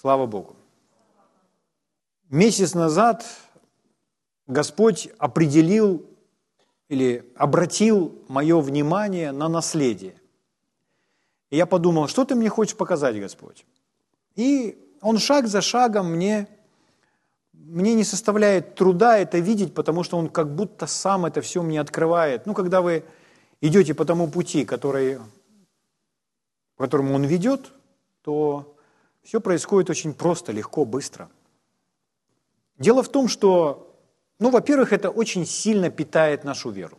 Слава Богу. Месяц назад Господь определил или обратил мое внимание на наследие. И я подумал, что ты мне хочешь показать, Господь? И он шаг за шагом мне, мне не составляет труда это видеть, потому что он как будто сам это все мне открывает. Ну, когда вы идете по тому пути, который, по которому он ведет, то все происходит очень просто, легко, быстро. Дело в том, что, ну, во-первых, это очень сильно питает нашу веру.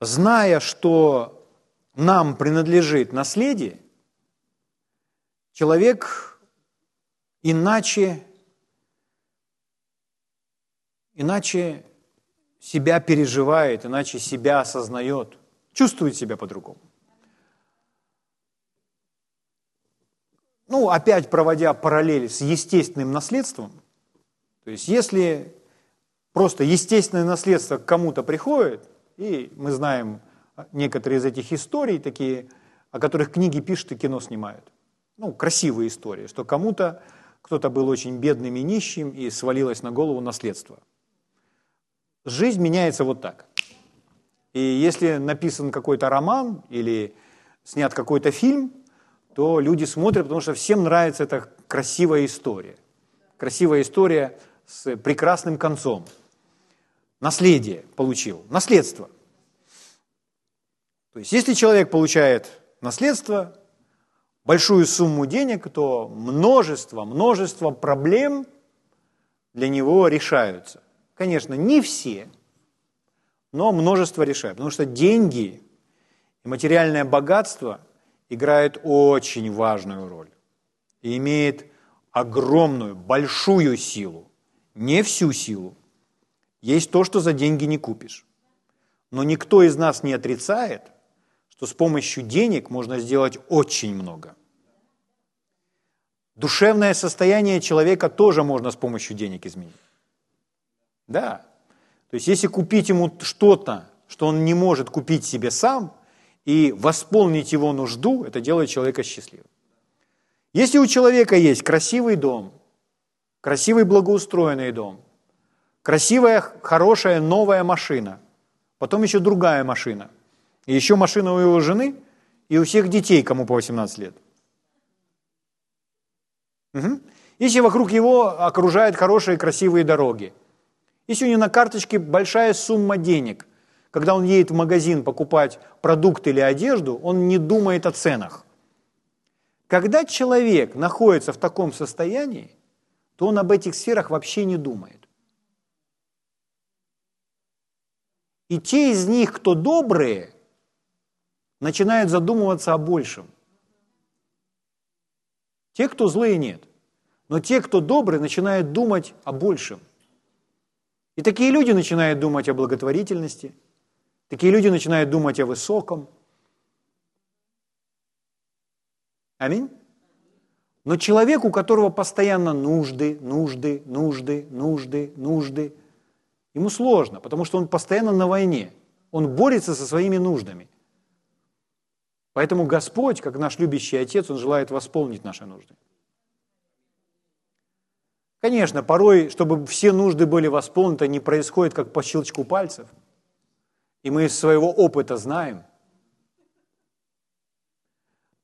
Зная, что нам принадлежит наследие, человек иначе, иначе себя переживает, иначе себя осознает, чувствует себя по-другому. Ну, опять проводя параллель с естественным наследством, то есть если просто естественное наследство к кому-то приходит, и мы знаем некоторые из этих историй, такие, о которых книги пишут и кино снимают. Ну, красивые истории, что кому-то, кто-то был очень бедным и нищим, и свалилось на голову наследство. Жизнь меняется вот так. И если написан какой-то роман или снят какой-то фильм, то люди смотрят, потому что всем нравится эта красивая история. Красивая история с прекрасным концом. Наследие получил, наследство. То есть если человек получает наследство, большую сумму денег, то множество, множество проблем для него решаются. Конечно, не все, но множество решают. Потому что деньги и материальное богатство – играет очень важную роль и имеет огромную, большую силу, не всю силу. Есть то, что за деньги не купишь. Но никто из нас не отрицает, что с помощью денег можно сделать очень много. Душевное состояние человека тоже можно с помощью денег изменить. Да. То есть если купить ему что-то, что он не может купить себе сам, и восполнить его нужду, это делает человека счастливым. Если у человека есть красивый дом, красивый благоустроенный дом, красивая, хорошая, новая машина, потом еще другая машина, и еще машина у его жены, и у всех детей, кому по 18 лет. Угу. Если вокруг его окружают хорошие, красивые дороги, если у него на карточке большая сумма денег, когда он едет в магазин покупать продукт или одежду, он не думает о ценах. Когда человек находится в таком состоянии, то он об этих сферах вообще не думает. И те из них, кто добрые, начинают задумываться о большем. Те, кто злые, нет. Но те, кто добрые, начинают думать о большем. И такие люди начинают думать о благотворительности – Такие люди начинают думать о высоком. Аминь. Но человек, у которого постоянно нужды, нужды, нужды, нужды, нужды, ему сложно, потому что он постоянно на войне. Он борется со своими нуждами. Поэтому Господь, как наш любящий Отец, Он желает восполнить наши нужды. Конечно, порой, чтобы все нужды были восполнены, не происходит как по щелчку пальцев – и мы из своего опыта знаем.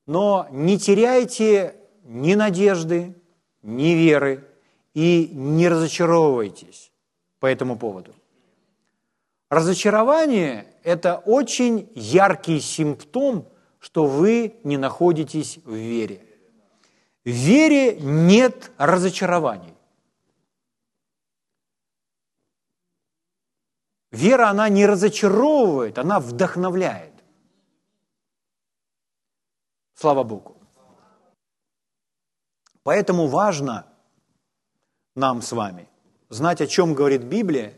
Но не теряйте ни надежды, ни веры и не разочаровывайтесь по этому поводу. Разочарование – это очень яркий симптом, что вы не находитесь в вере. В вере нет разочарований. Вера, она не разочаровывает, она вдохновляет. Слава Богу. Поэтому важно нам с вами знать, о чем говорит Библия,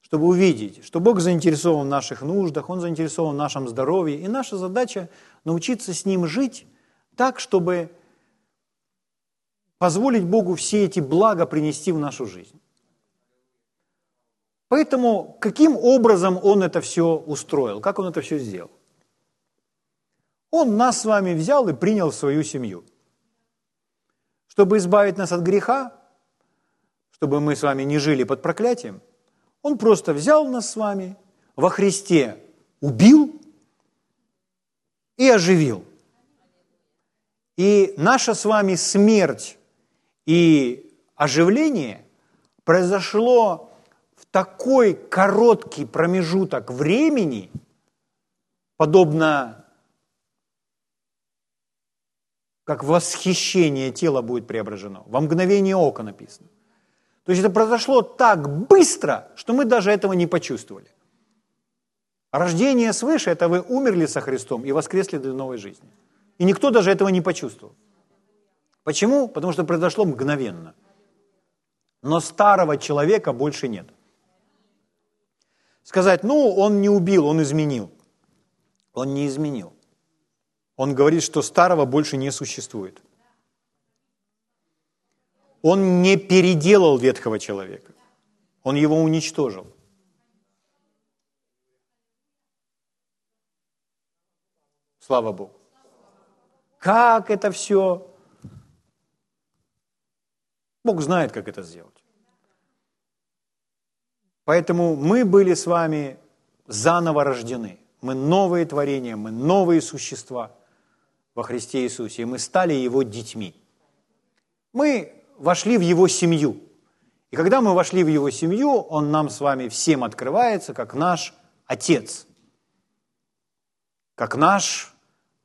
чтобы увидеть, что Бог заинтересован в наших нуждах, Он заинтересован в нашем здоровье, и наша задача научиться с Ним жить так, чтобы позволить Богу все эти блага принести в нашу жизнь. Поэтому каким образом он это все устроил, как он это все сделал? Он нас с вами взял и принял в свою семью. чтобы избавить нас от греха, чтобы мы с вами не жили под проклятием, Он просто взял нас с вами во Христе, убил и оживил. И наша с вами смерть и оживление произошло такой короткий промежуток времени, подобно как восхищение тела будет преображено. Во мгновение ока написано. То есть это произошло так быстро, что мы даже этого не почувствовали. Рождение свыше – это вы умерли со Христом и воскресли для новой жизни. И никто даже этого не почувствовал. Почему? Потому что произошло мгновенно. Но старого человека больше нет. Сказать, ну, он не убил, он изменил. Он не изменил. Он говорит, что старого больше не существует. Он не переделал ветхого человека. Он его уничтожил. Слава Богу. Как это все? Бог знает, как это сделать. Поэтому мы были с вами заново рождены. Мы новые творения, мы новые существа во Христе Иисусе, и мы стали Его детьми. Мы вошли в Его семью. И когда мы вошли в Его семью, Он нам с вами всем открывается как наш Отец. Как наш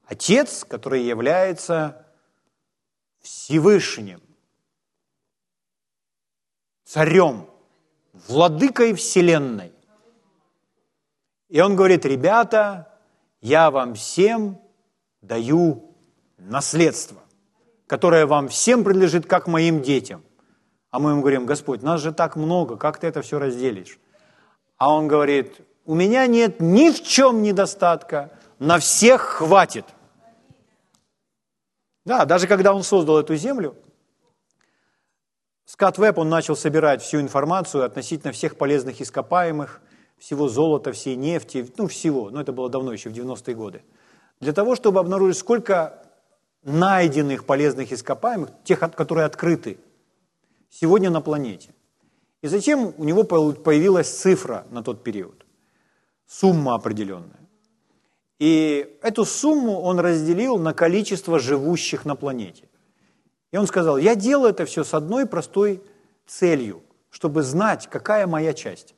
Отец, который является Всевышним, царем, владыкой Вселенной. И он говорит, ребята, я вам всем даю наследство, которое вам всем принадлежит, как моим детям. А мы ему говорим, Господь, нас же так много, как ты это все разделишь? А он говорит, у меня нет ни в чем недостатка, на всех хватит. Да, даже когда он создал эту землю, Скат он начал собирать всю информацию относительно всех полезных ископаемых, всего золота, всей нефти, ну всего, но это было давно, еще в 90-е годы, для того, чтобы обнаружить, сколько найденных полезных ископаемых, тех, которые открыты сегодня на планете. И затем у него появилась цифра на тот период, сумма определенная. И эту сумму он разделил на количество живущих на планете. И он сказал, я делаю это все с одной простой целью, чтобы знать, какая моя часть.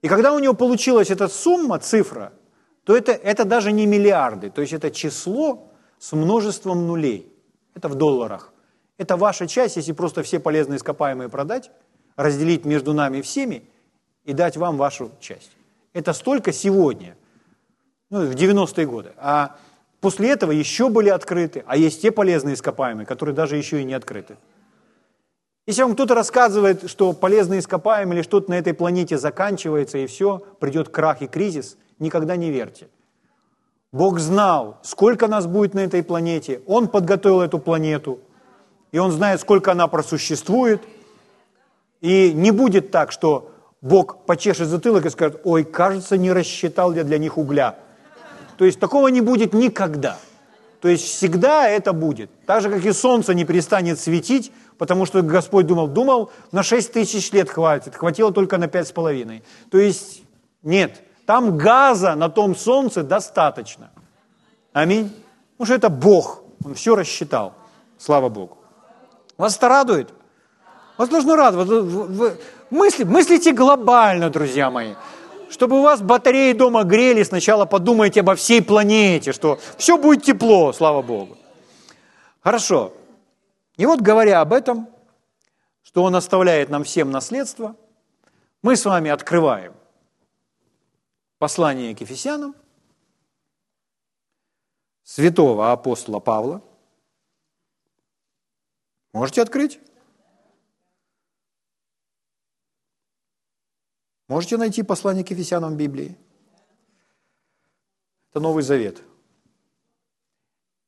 И когда у него получилась эта сумма, цифра, то это, это даже не миллиарды, то есть это число с множеством нулей. Это в долларах. Это ваша часть, если просто все полезные ископаемые продать, разделить между нами всеми и дать вам вашу часть. Это столько сегодня, ну, в 90-е годы. А После этого еще были открыты, а есть те полезные ископаемые, которые даже еще и не открыты. Если вам кто-то рассказывает, что полезные ископаемые или что-то на этой планете заканчивается и все, придет крах и кризис, никогда не верьте. Бог знал, сколько нас будет на этой планете, Он подготовил эту планету, и Он знает, сколько она просуществует. И не будет так, что Бог почешет затылок и скажет, ой, кажется, не рассчитал я для них угля – то есть такого не будет никогда. То есть всегда это будет. Так же, как и солнце не перестанет светить, потому что Господь думал, думал, на 6 тысяч лет хватит, хватило только на пять с половиной. То есть нет, там газа на том солнце достаточно. Аминь. Потому что это Бог, Он все рассчитал. Слава Богу. Вас это радует? Вас должно радовать. Мысли, мыслите глобально, друзья мои чтобы у вас батареи дома грели, сначала подумайте обо всей планете, что все будет тепло, слава Богу. Хорошо. И вот говоря об этом, что Он оставляет нам всем наследство, мы с вами открываем послание к Ефесянам, святого апостола Павла. Можете открыть? Можете найти послание к Ефесянам Библии? Это Новый Завет.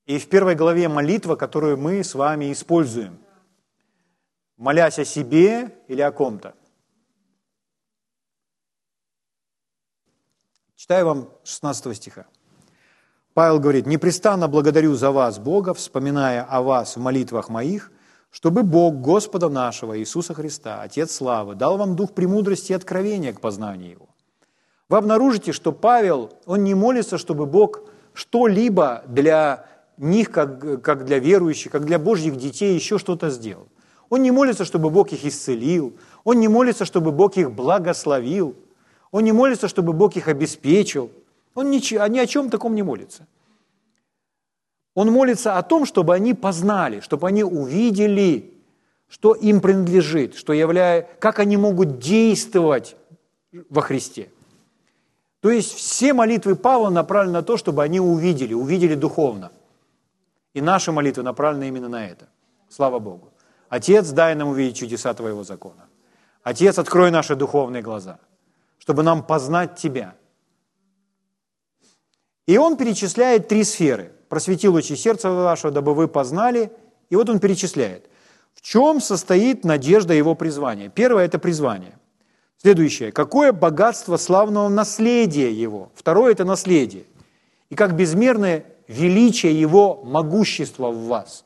И в первой главе молитва, которую мы с вами используем, молясь о себе или о ком-то. Читаю вам 16 стиха. Павел говорит, «Непрестанно благодарю за вас, Бога, вспоминая о вас в молитвах моих, чтобы Бог Господа нашего Иисуса Христа, Отец Славы, дал вам дух премудрости и откровения к познанию Его». Вы обнаружите, что Павел, он не молится, чтобы Бог что-либо для них, как, как для верующих, как для Божьих детей, еще что-то сделал. Он не молится, чтобы Бог их исцелил. Он не молится, чтобы Бог их благословил. Он не молится, чтобы Бог их обеспечил. Он ни, ни о чем таком не молится. Он молится о том, чтобы они познали, чтобы они увидели, что им принадлежит, что являя, как они могут действовать во Христе. То есть все молитвы Павла направлены на то, чтобы они увидели, увидели духовно. И наши молитвы направлены именно на это. Слава Богу. Отец, дай нам увидеть чудеса Твоего закона. Отец, открой наши духовные глаза, чтобы нам познать Тебя. И он перечисляет три сферы. Просвети лучи сердца вашего, дабы вы познали. И вот он перечисляет. В чем состоит надежда его призвания? Первое – это призвание. Следующее. Какое богатство славного наследия его? Второе – это наследие. И как безмерное величие его могущества в вас.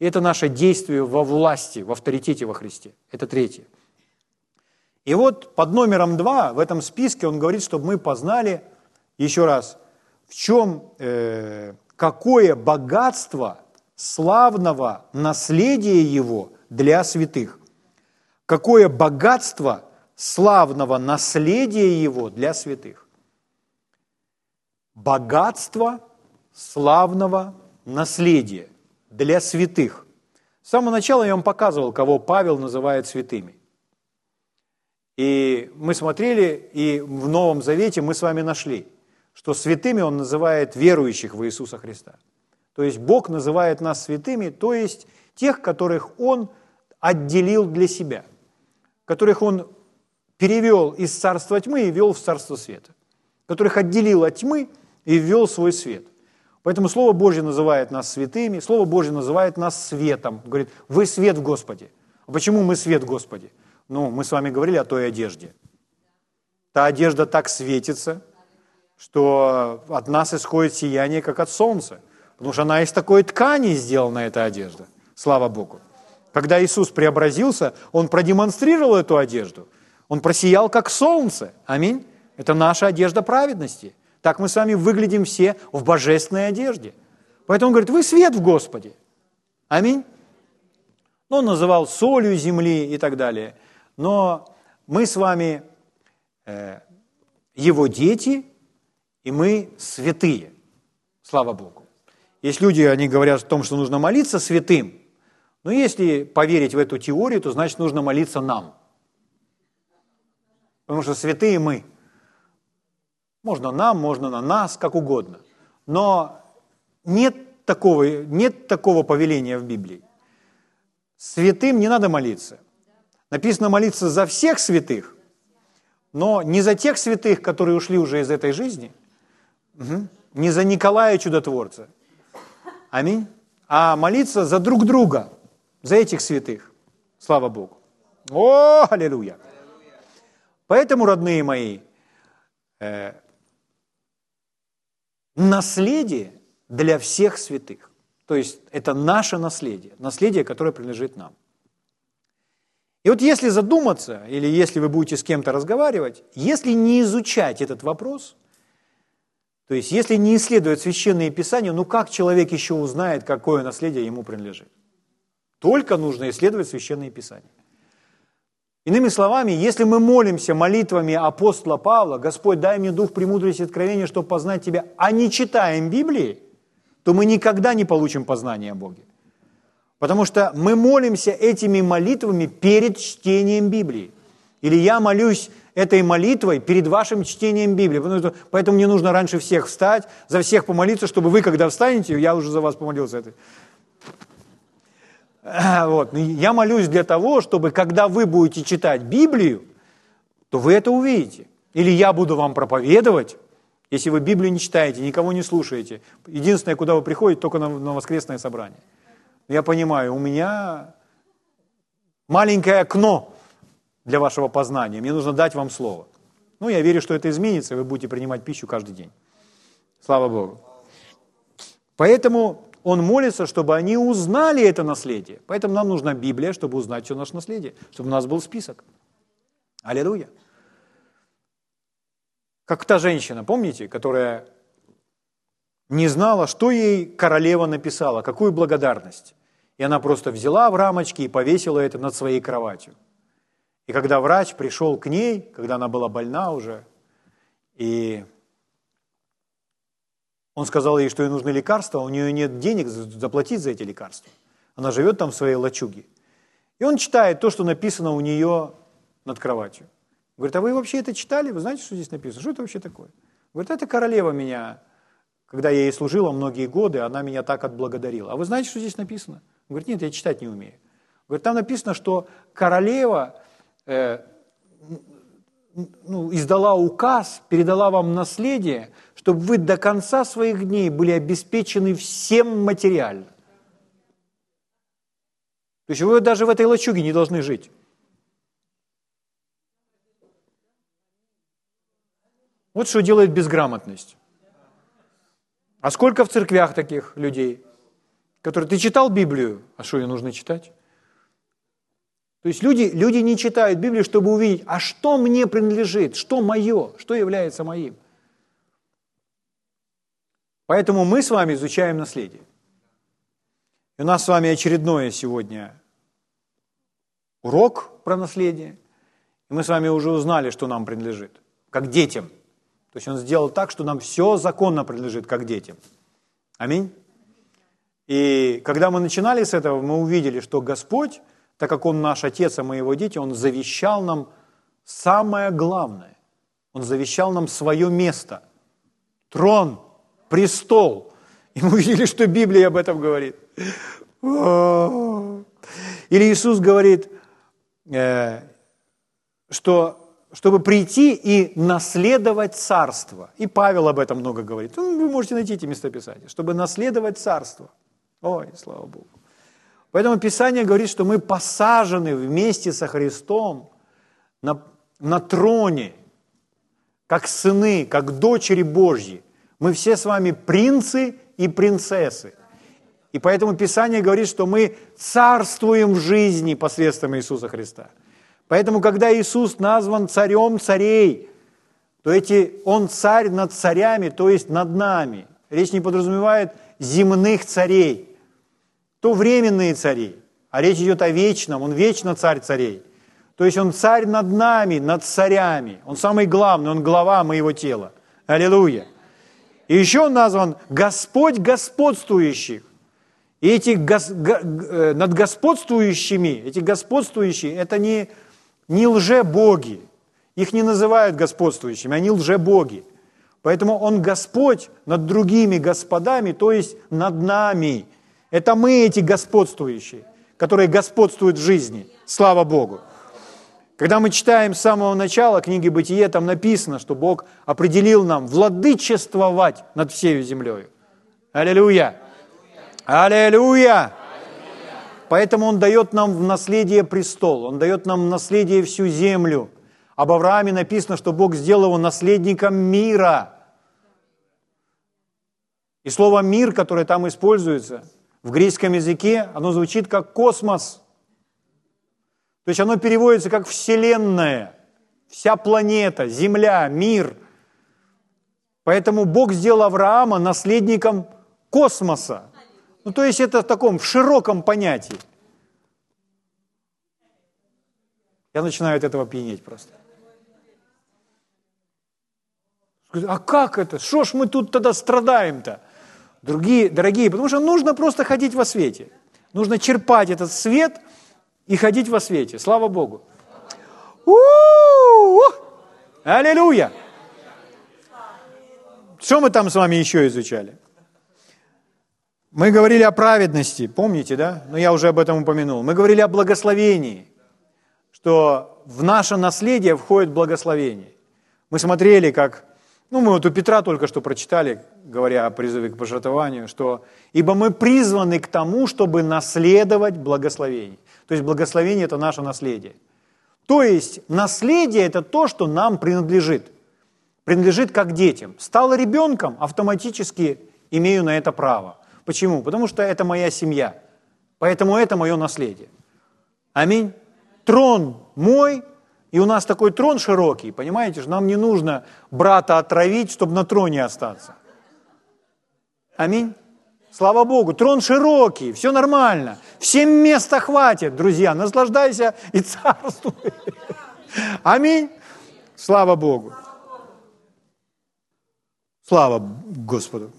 И это наше действие во власти, в авторитете во Христе. Это третье. И вот под номером два в этом списке он говорит, чтобы мы познали, еще раз, в чем, э, какое богатство славного наследия его для святых. Какое богатство славного наследия его для святых. Богатство славного наследия для святых. С самого начала я вам показывал, кого Павел называет святыми. И мы смотрели, и в Новом Завете мы с вами нашли, что святыми он называет верующих в Иисуса Христа. То есть Бог называет нас святыми, то есть тех, которых Он отделил для себя, которых Он перевел из царства тьмы и ввел в царство света, которых отделил от тьмы и ввел свой свет. Поэтому Слово Божье называет нас святыми, Слово Божье называет нас светом. Говорит, вы свет в Господе. А почему мы свет в Господе? Ну, мы с вами говорили о той одежде. Та одежда так светится, что от нас исходит сияние, как от солнца. Потому что она из такой ткани сделана, эта одежда. Слава Богу. Когда Иисус преобразился, Он продемонстрировал эту одежду. Он просиял, как солнце. Аминь. Это наша одежда праведности – так мы с вами выглядим все в божественной одежде. Поэтому он говорит, вы свет в Господе. Аминь. Ну, он называл солью земли и так далее. Но мы с вами э, его дети, и мы святые. Слава Богу. Есть люди, они говорят о том, что нужно молиться святым. Но если поверить в эту теорию, то значит нужно молиться нам. Потому что святые мы – можно нам, можно на нас, как угодно. Но нет такого, нет такого повеления в Библии. Святым не надо молиться. Написано молиться за всех святых, но не за тех святых, которые ушли уже из этой жизни, угу. не за Николая Чудотворца. Аминь. А молиться за друг друга, за этих святых. Слава Богу. О, аллилуйя. Поэтому, родные мои, э, наследие для всех святых. То есть это наше наследие, наследие, которое принадлежит нам. И вот если задуматься, или если вы будете с кем-то разговаривать, если не изучать этот вопрос, то есть если не исследовать священные писания, ну как человек еще узнает, какое наследие ему принадлежит? Только нужно исследовать священные писания. Иными словами, если мы молимся молитвами апостола Павла, Господь, дай мне дух премудрости и откровения, чтобы познать Тебя, а не читаем Библии, то мы никогда не получим познания о Боге. Потому что мы молимся этими молитвами перед чтением Библии. Или я молюсь этой молитвой перед вашим чтением Библии. Поэтому мне нужно раньше всех встать, за всех помолиться, чтобы вы, когда встанете, я уже за вас помолился. Вот. Ну, я молюсь для того, чтобы когда вы будете читать Библию, то вы это увидите. Или я буду вам проповедовать, если вы Библию не читаете, никого не слушаете. Единственное, куда вы приходите, только на, на воскресное собрание. Я понимаю, у меня маленькое окно для вашего познания. Мне нужно дать вам слово. Ну, я верю, что это изменится, и вы будете принимать пищу каждый день. Слава Богу. Поэтому он молится, чтобы они узнали это наследие. Поэтому нам нужна Библия, чтобы узнать все наше наследие, чтобы у нас был список. Аллилуйя. Как та женщина, помните, которая не знала, что ей королева написала, какую благодарность. И она просто взяла в рамочки и повесила это над своей кроватью. И когда врач пришел к ней, когда она была больна уже, и он сказал ей, что ей нужны лекарства, у нее нет денег заплатить за эти лекарства. Она живет там в своей лачуге. И он читает то, что написано у нее над кроватью. Говорит, а вы вообще это читали? Вы знаете, что здесь написано? Что это вообще такое? Говорит, это королева меня, когда я ей служила многие годы, она меня так отблагодарила. А вы знаете, что здесь написано? Говорит, нет, я читать не умею. Говорит, там написано, что королева ну, издала указ, передала вам наследие, чтобы вы до конца своих дней были обеспечены всем материально. То есть вы даже в этой лачуге не должны жить. Вот что делает безграмотность. А сколько в церквях таких людей, которые... Ты читал Библию? А что ее нужно читать? То есть люди, люди не читают Библию, чтобы увидеть, а что мне принадлежит, что мое, что является моим. Поэтому мы с вами изучаем наследие. И у нас с вами очередное сегодня урок про наследие. И мы с вами уже узнали, что нам принадлежит, как детям. То есть Он сделал так, что нам все законно принадлежит, как детям. Аминь. И когда мы начинали с этого, мы увидели, что Господь, так как Он наш Отец, а мы Его дети, Он завещал нам самое главное. Он завещал нам свое место, трон, престол. И мы увидели, что Библия об этом говорит. Или Иисус говорит, э, что чтобы прийти и наследовать царство. И Павел об этом много говорит. Ну, вы можете найти эти местописания. Чтобы наследовать царство. Ой, слава Богу. Поэтому Писание говорит, что мы посажены вместе со Христом на, на троне, как сыны, как дочери Божьи. Мы все с вами принцы и принцессы. И поэтому Писание говорит, что мы царствуем в жизни посредством Иисуса Христа – Поэтому, когда Иисус назван царем царей, то эти, Он царь над царями, то есть над нами. Речь не подразумевает земных царей, то временные цари, а речь идет о вечном, Он вечно царь царей. То есть Он царь над нами, над царями. Он самый главный, Он глава моего тела. Аллилуйя. И еще Он назван Господь господствующих. И эти гос, го, э, над господствующими, эти господствующие, это не не лже-боги. Их не называют господствующими, они лже-боги. Поэтому Он Господь над другими господами, то есть над нами. Это мы эти господствующие, которые господствуют в жизни. Слава Богу. Когда мы читаем с самого начала книги Бытие, там написано, что Бог определил нам владычествовать над всей землей. Аллилуйя! Аллилуйя! Поэтому Он дает нам в наследие престол, Он дает нам в наследие всю землю. Об Аврааме написано, что Бог сделал его наследником мира. И слово «мир», которое там используется, в греческом языке, оно звучит как «космос». То есть оно переводится как «вселенная», вся планета, Земля, мир. Поэтому Бог сделал Авраама наследником космоса. Ну, то есть это в таком в широком понятии. Я начинаю от этого пьянеть просто. А как это? Что ж мы тут тогда страдаем-то? Другие, дорогие, потому что нужно просто ходить во свете. Нужно черпать этот свет и ходить во свете. Слава Богу. У-у-у! Аллилуйя! Что мы там с вами еще изучали? Мы говорили о праведности, помните, да? Но я уже об этом упомянул. Мы говорили о благословении, что в наше наследие входит благословение. Мы смотрели, как, ну мы вот у Петра только что прочитали, говоря о призыве к пожертвованию, что «Ибо мы призваны к тому, чтобы наследовать благословение». То есть благословение – это наше наследие. То есть наследие – это то, что нам принадлежит. Принадлежит как детям. Стал ребенком, автоматически имею на это право – Почему? Потому что это моя семья. Поэтому это мое наследие. Аминь. Трон мой, и у нас такой трон широкий, понимаете, что нам не нужно брата отравить, чтобы на троне остаться. Аминь. Слава Богу, трон широкий, все нормально. Всем места хватит, друзья, наслаждайся и царствуй. Аминь. Слава Богу. Слава Господу.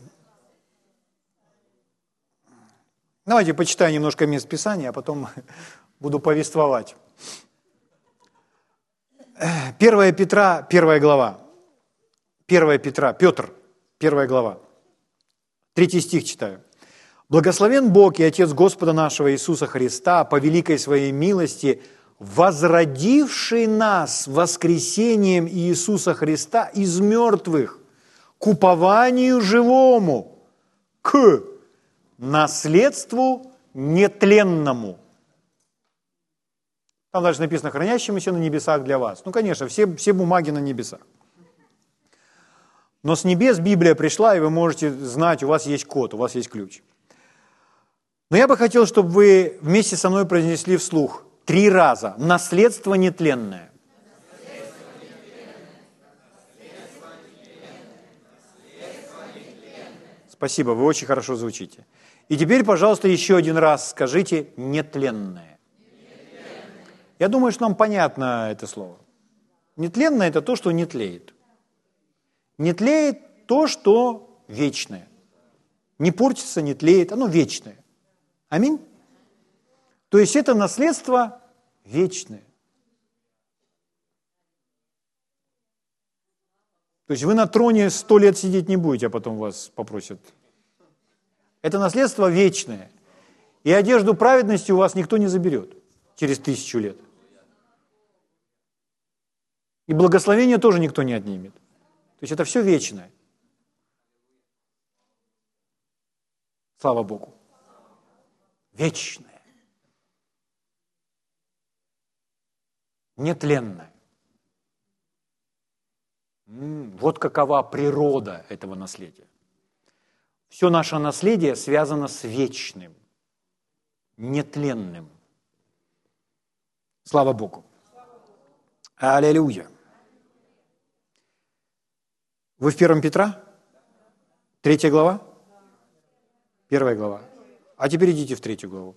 Давайте почитаю немножко мест Писания, а потом буду повествовать. 1 Петра, 1 глава. 1 Петра, Петр, 1 глава. Третий стих читаю. «Благословен Бог и Отец Господа нашего Иисуса Христа, по великой своей милости, возродивший нас воскресением Иисуса Христа из мертвых к упованию живому, к наследству нетленному». Там дальше написано «хранящемуся на небесах для вас». Ну, конечно, все, все бумаги на небесах. Но с небес Библия пришла, и вы можете знать, у вас есть код, у вас есть ключ. Но я бы хотел, чтобы вы вместе со мной произнесли вслух три раза «наследство нетленное». Спасибо, вы очень хорошо звучите. И теперь, пожалуйста, еще один раз скажите «нетленное». Я думаю, что нам понятно это слово. Нетленное – это то, что не тлеет. Не тлеет то, что вечное. Не портится, не тлеет, оно вечное. Аминь. То есть это наследство вечное. То есть вы на троне сто лет сидеть не будете, а потом вас попросят. Это наследство вечное. И одежду праведности у вас никто не заберет через тысячу лет. И благословение тоже никто не отнимет. То есть это все вечное. Слава Богу. Вечное. Нетленное. Вот какова природа этого наследия. Все наше наследие связано с вечным, нетленным. Слава Богу. Аллилуйя. Вы в первом Петра? Третья глава? Первая глава. А теперь идите в третью главу.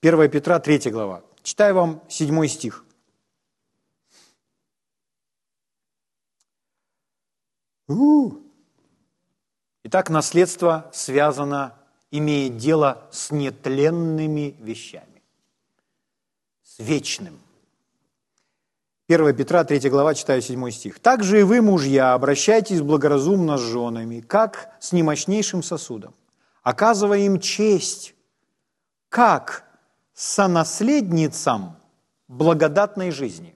Первая Петра, третья глава. Читаю вам седьмой стих. У-у-у. Итак, наследство связано, имеет дело с нетленными вещами, с вечным – 1 Петра, 3 глава, читаю 7 стих. «Также и вы, мужья, обращайтесь благоразумно с женами, как с немощнейшим сосудом, оказывая им честь, как сонаследницам благодатной жизни».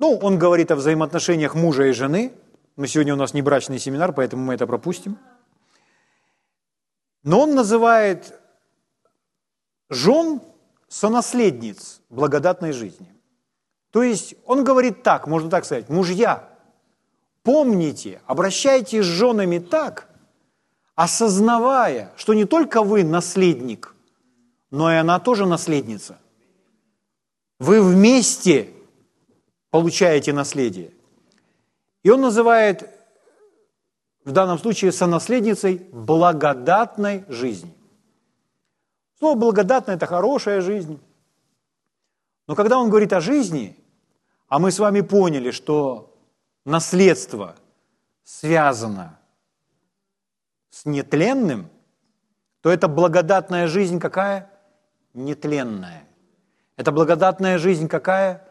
Ну, он говорит о взаимоотношениях мужа и жены. Но сегодня у нас не брачный семинар, поэтому мы это пропустим. Но он называет жен сонаследниц благодатной жизни. То есть он говорит так, можно так сказать, мужья, помните, обращайтесь с женами так, осознавая, что не только вы наследник, но и она тоже наследница. Вы вместе получаете наследие. И он называет в данном случае сонаследницей благодатной жизни. Слово благодатная – это хорошая жизнь. Но когда он говорит о жизни, а мы с вами поняли, что наследство связано с нетленным, то это благодатная жизнь какая? Нетленная. Это благодатная жизнь какая?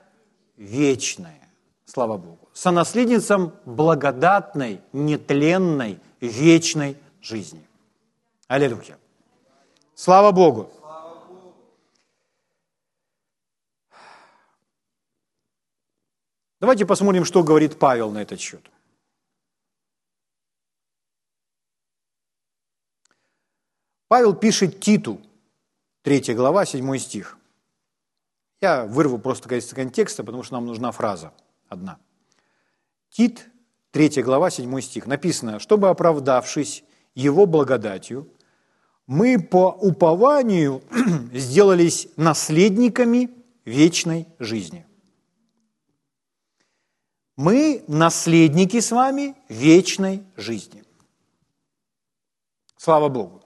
Вечная. Слава Богу. Сонаследницам благодатной, нетленной, вечной жизни. Аллилуйя. Слава Богу. Давайте посмотрим, что говорит Павел на этот счет. Павел пишет Титу, 3 глава, 7 стих. Я вырву просто из контекста, потому что нам нужна фраза одна. Тит, 3 глава, 7 стих. Написано, чтобы оправдавшись, Его благодатью мы по упованию сделались наследниками вечной жизни. Мы наследники с вами вечной жизни. Слава Богу.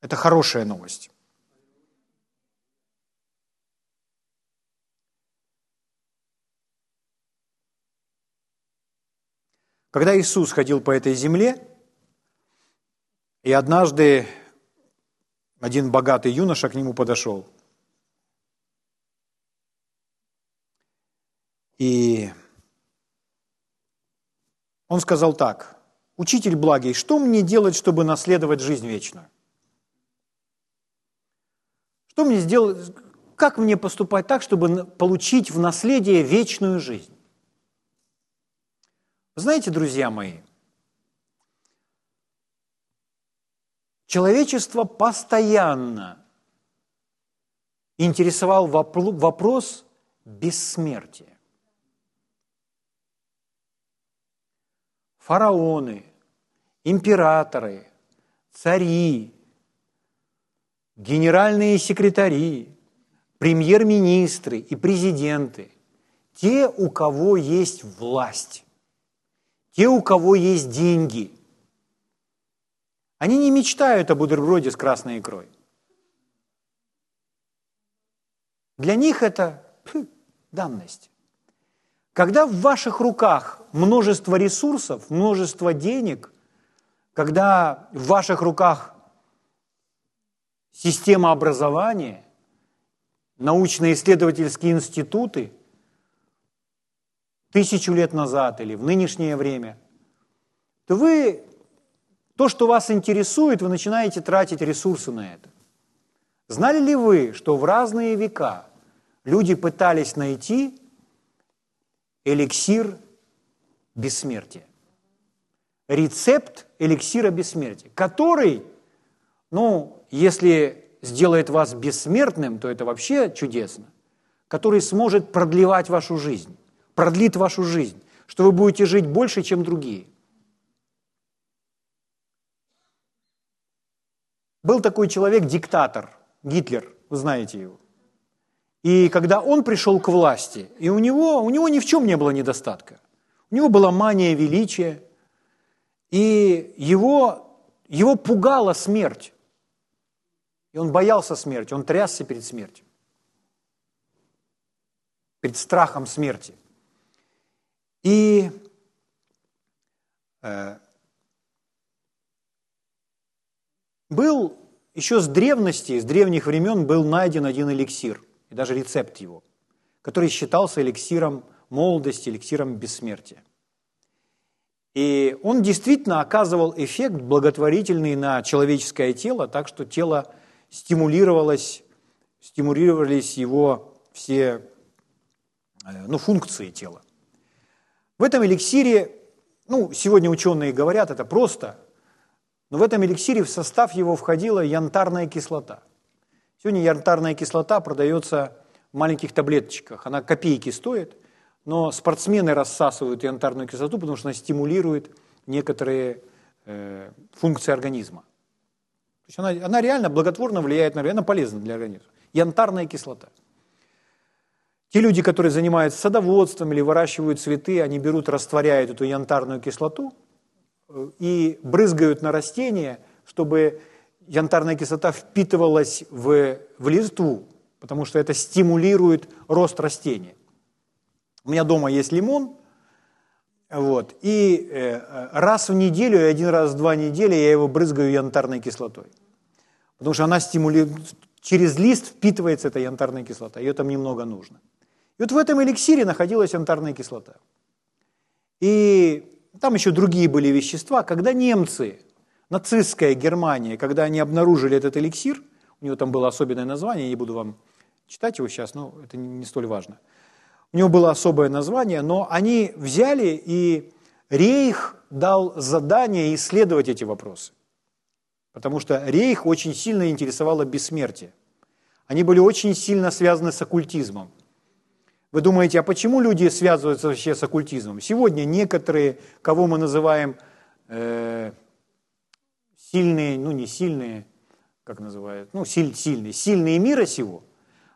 Это хорошая новость. Когда Иисус ходил по этой земле, и однажды один богатый юноша к нему подошел. И он сказал так, «Учитель благий, что мне делать, чтобы наследовать жизнь вечную?» Что мне сделать, как мне поступать так, чтобы получить в наследие вечную жизнь? Знаете, друзья мои, человечество постоянно интересовал вопрос бессмертия. Фараоны, императоры, цари, генеральные секретари, премьер-министры и президенты, те, у кого есть власть, те, у кого есть деньги, они не мечтают о бутерброде с красной икрой. Для них это фу, данность. Когда в ваших руках множество ресурсов, множество денег, когда в ваших руках система образования, научно-исследовательские институты тысячу лет назад или в нынешнее время, то вы, то, что вас интересует, вы начинаете тратить ресурсы на это. Знали ли вы, что в разные века люди пытались найти эликсир бессмертия? Рецепт эликсира бессмертия, который, ну, если сделает вас бессмертным, то это вообще чудесно, который сможет продлевать вашу жизнь, продлит вашу жизнь, что вы будете жить больше, чем другие. Был такой человек, диктатор, Гитлер, вы знаете его. И когда он пришел к власти, и у него, у него ни в чем не было недостатка. У него была мания величия, и его, его пугала смерть. И он боялся смерти, он трясся перед смертью, перед страхом смерти. И э, был еще с древности, с древних времен был найден один эликсир, и даже рецепт его, который считался эликсиром молодости, эликсиром бессмертия. И он действительно оказывал эффект благотворительный на человеческое тело, так что тело стимулировалось, стимулировались его все э, ну, функции тела. В этом эликсире, ну, сегодня ученые говорят, это просто, но в этом эликсире в состав его входила янтарная кислота. Сегодня янтарная кислота продается в маленьких таблеточках, она копейки стоит, но спортсмены рассасывают янтарную кислоту, потому что она стимулирует некоторые э, функции организма. То есть она, она реально благотворно влияет на она полезна для организма. Янтарная кислота. Те люди, которые занимаются садоводством или выращивают цветы, они берут, растворяют эту янтарную кислоту э, и брызгают на растения, чтобы янтарная кислота впитывалась в, в листву, потому что это стимулирует рост растения. У меня дома есть лимон, вот, и э, раз в неделю, один раз в два недели я его брызгаю янтарной кислотой. Потому что она стимулирует, через лист впитывается эта янтарная кислота, ее там немного нужно. И вот в этом эликсире находилась янтарная кислота. И там еще другие были вещества. Когда немцы, нацистская Германия, когда они обнаружили этот эликсир, у него там было особенное название, я не буду вам читать его сейчас, но это не столь важно. У него было особое название, но они взяли и Рейх дал задание исследовать эти вопросы. Потому что Рейх очень сильно интересовало бессмертие. Они были очень сильно связаны с оккультизмом. Вы думаете, а почему люди связываются вообще с оккультизмом? Сегодня некоторые, кого мы называем э, сильные, ну не сильные, как называют, ну силь, сильные, сильные мира сего,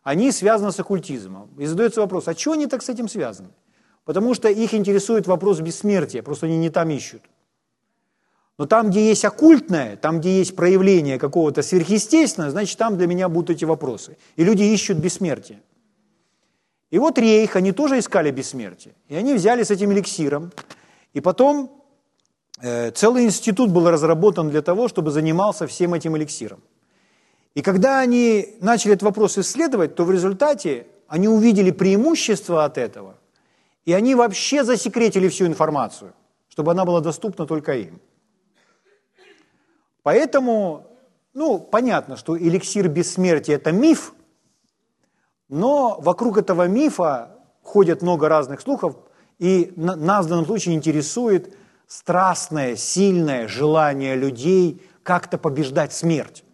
они связаны с оккультизмом. И задается вопрос, а что они так с этим связаны? Потому что их интересует вопрос бессмертия, просто они не там ищут. Но там, где есть оккультное, там, где есть проявление какого-то сверхъестественного, значит, там для меня будут эти вопросы. И люди ищут бессмертие. И вот Рейх, они тоже искали бессмертие. И они взяли с этим эликсиром. И потом целый институт был разработан для того, чтобы занимался всем этим эликсиром. И когда они начали этот вопрос исследовать, то в результате они увидели преимущество от этого, и они вообще засекретили всю информацию, чтобы она была доступна только им. Поэтому, ну, понятно, что эликсир бессмертия – это миф, но вокруг этого мифа ходят много разных слухов, и нас в данном случае интересует страстное, сильное желание людей как-то побеждать смерть.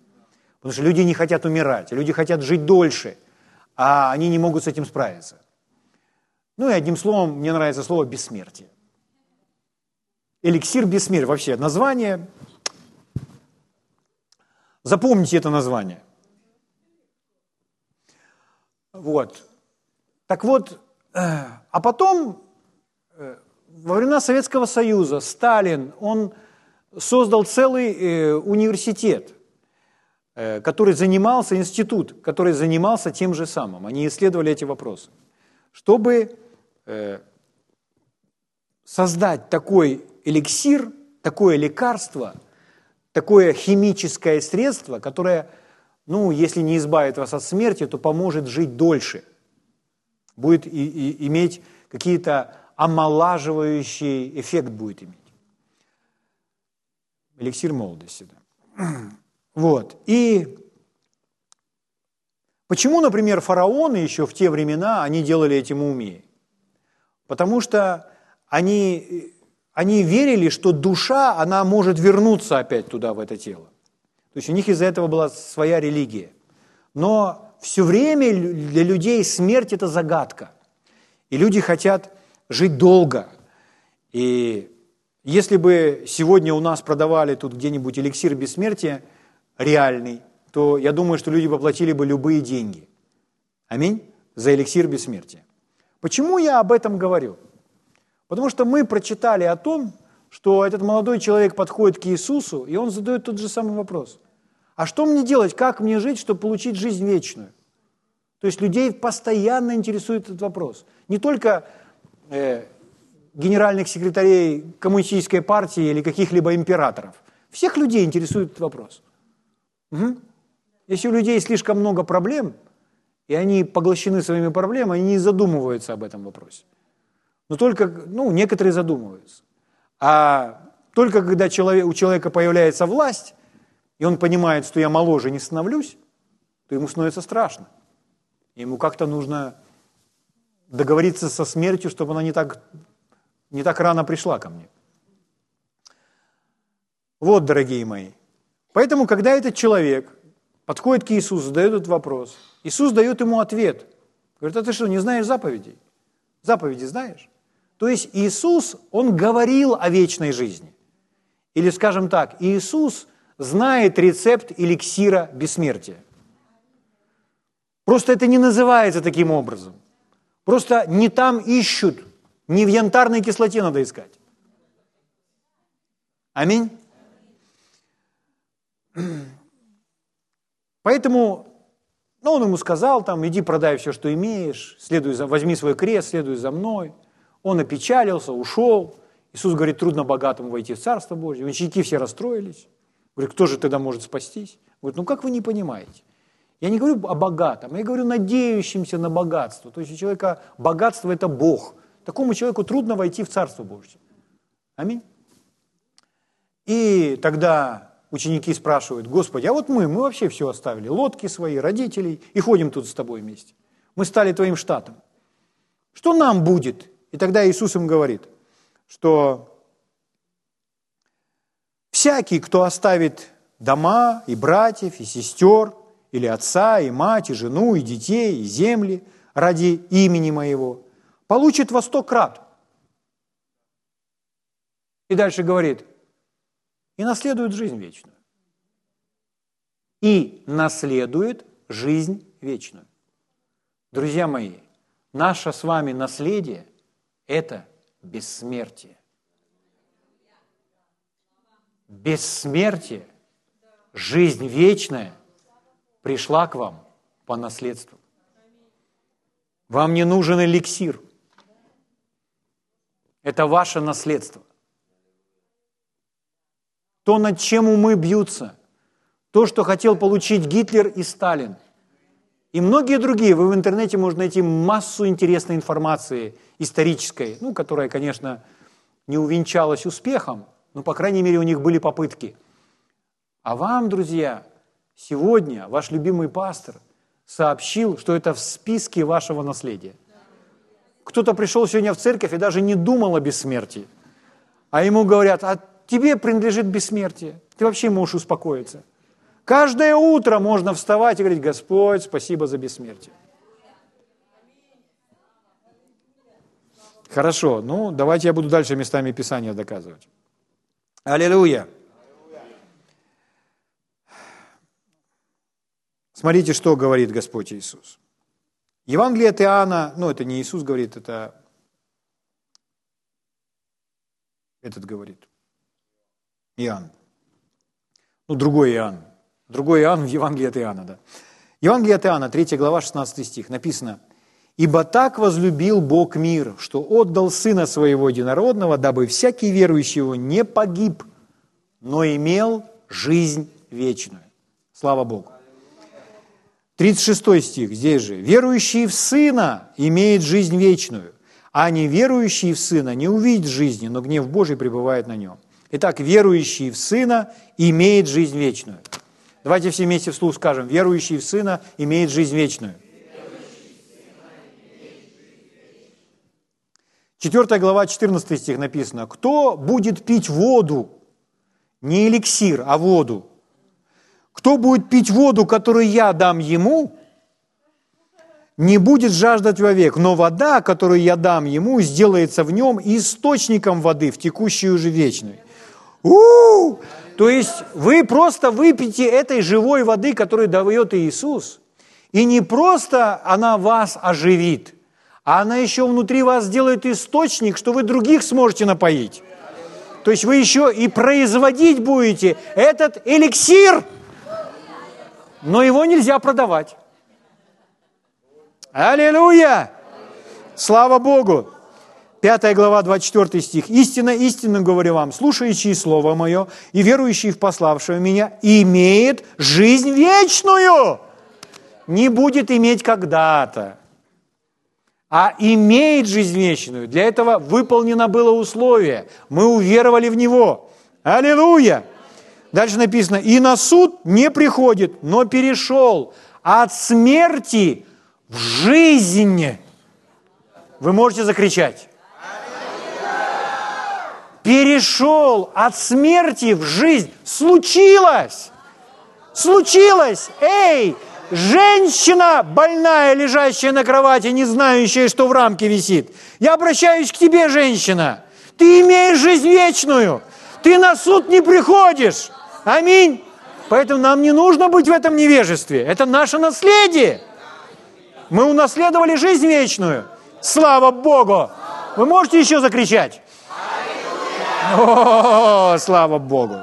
Потому что люди не хотят умирать, люди хотят жить дольше, а они не могут с этим справиться. Ну и одним словом, мне нравится слово «бессмертие». Эликсир бессмертия. Вообще название Запомните это название. Вот. Так вот, э, а потом, во времена Советского Союза, Сталин, он создал целый э, университет, который занимался, институт, который занимался тем же самым. Они исследовали эти вопросы. Чтобы создать такой эликсир, такое лекарство – такое химическое средство, которое, ну, если не избавит вас от смерти, то поможет жить дольше. Будет и, и, иметь какие-то омолаживающий эффект будет иметь. Эликсир молодости, да. Вот. И почему, например, фараоны еще в те времена, они делали этим умнее? Потому что они они верили, что душа, она может вернуться опять туда, в это тело. То есть у них из-за этого была своя религия. Но все время для людей смерть – это загадка. И люди хотят жить долго. И если бы сегодня у нас продавали тут где-нибудь эликсир бессмертия реальный, то я думаю, что люди поплатили бы любые деньги. Аминь? За эликсир бессмертия. Почему я об этом говорю? Потому что мы прочитали о том, что этот молодой человек подходит к Иисусу, и он задает тот же самый вопрос. А что мне делать, как мне жить, чтобы получить жизнь вечную? То есть людей постоянно интересует этот вопрос. Не только генеральных секретарей коммунистической партии или каких-либо императоров. Всех людей интересует этот вопрос. Угу. Если у людей слишком много проблем, и они поглощены своими проблемами, они не задумываются об этом вопросе. Но только, ну, некоторые задумываются. А только когда человек, у человека появляется власть, и он понимает, что я моложе не становлюсь, то ему становится страшно. Ему как-то нужно договориться со смертью, чтобы она не так, не так рано пришла ко мне. Вот, дорогие мои. Поэтому, когда этот человек подходит к Иисусу, задает этот вопрос, Иисус дает ему ответ. Говорит, а ты что, не знаешь заповедей? Заповеди знаешь? То есть Иисус, Он говорил о вечной жизни. Или, скажем так, Иисус знает рецепт эликсира бессмертия. Просто это не называется таким образом. Просто не там ищут, не в янтарной кислоте надо искать. Аминь. Поэтому, ну, он ему сказал, там, иди продай все, что имеешь, следуй за, возьми свой крест, следуй за мной – он опечалился, ушел. Иисус говорит, трудно богатому войти в Царство Божье. Ученики все расстроились. Говорит, кто же тогда может спастись? Говорит, ну как вы не понимаете? Я не говорю о богатом, я говорю надеющимся на богатство. То есть у человека богатство – это Бог. Такому человеку трудно войти в Царство Божье. Аминь. И тогда ученики спрашивают, Господи, а вот мы, мы вообще все оставили, лодки свои, родителей, и ходим тут с тобой вместе. Мы стали твоим штатом. Что нам будет, и тогда Иисус им говорит, что всякий, кто оставит дома и братьев, и сестер, или отца, и мать, и жену, и детей, и земли ради имени моего, получит во сто крат. И дальше говорит, и наследует жизнь вечную. И наследует жизнь вечную. Друзья мои, наше с вами наследие – это бессмертие. Бессмертие, жизнь вечная пришла к вам по наследству. Вам не нужен эликсир. Это ваше наследство. То, над чем умы бьются, то, что хотел получить Гитлер и Сталин, и многие другие. Вы в интернете можно найти массу интересной информации исторической, ну, которая, конечно, не увенчалась успехом, но, по крайней мере, у них были попытки. А вам, друзья, сегодня ваш любимый пастор – сообщил, что это в списке вашего наследия. Кто-то пришел сегодня в церковь и даже не думал о бессмертии. А ему говорят, а тебе принадлежит бессмертие. Ты вообще можешь успокоиться. Каждое утро можно вставать и говорить, Господь, спасибо за бессмертие. Хорошо, ну давайте я буду дальше местами Писания доказывать. Аллилуйя. Смотрите, что говорит Господь Иисус. Евангелие от Иоанна, ну это не Иисус говорит, это этот говорит. Иоанн. Ну, другой Иоанн. Другой Иоанн в Евангелии от Иоанна, да. Евангелие от Иоанна, 3 глава, 16 стих, написано, «Ибо так возлюбил Бог мир, что отдал Сына Своего Единородного, дабы всякий верующий Его не погиб, но имел жизнь вечную». Слава Богу. 36 стих здесь же. «Верующий в Сына имеет жизнь вечную, а не верующий в Сына не увидит жизни, но гнев Божий пребывает на нем». Итак, верующий в Сына имеет жизнь вечную. Давайте все вместе вслух скажем, верующий в Сына имеет жизнь вечную. Четвертая глава, 14 стих написано, «Кто будет пить воду, не эликсир, а воду, кто будет пить воду, которую я дам ему, не будет жаждать вовек, но вода, которую я дам ему, сделается в нем источником воды, в текущую же вечную. У-у-у! То есть вы просто выпьете этой живой воды, которую дает Иисус, и не просто она вас оживит, а она еще внутри вас сделает источник, что вы других сможете напоить. То есть вы еще и производить будете этот эликсир – но его нельзя продавать. Аллилуйя! Слава Богу! Пятая глава, 24 стих. «Истинно, истинно говорю вам, слушающий Слово Мое и верующий в пославшего Меня имеет жизнь вечную». Не будет иметь когда-то, а имеет жизнь вечную. Для этого выполнено было условие. Мы уверовали в Него. Аллилуйя! Дальше написано, и на суд не приходит, но перешел от смерти в жизнь. Вы можете закричать. Перешел от смерти в жизнь. Случилось! Случилось! Эй, женщина больная, лежащая на кровати, не знающая, что в рамке висит. Я обращаюсь к тебе, женщина. Ты имеешь жизнь вечную. Ты на суд не приходишь. Аминь. Поэтому нам не нужно быть в этом невежестве. Это наше наследие. Мы унаследовали жизнь вечную. Слава Богу! Вы можете еще закричать? О, слава Богу!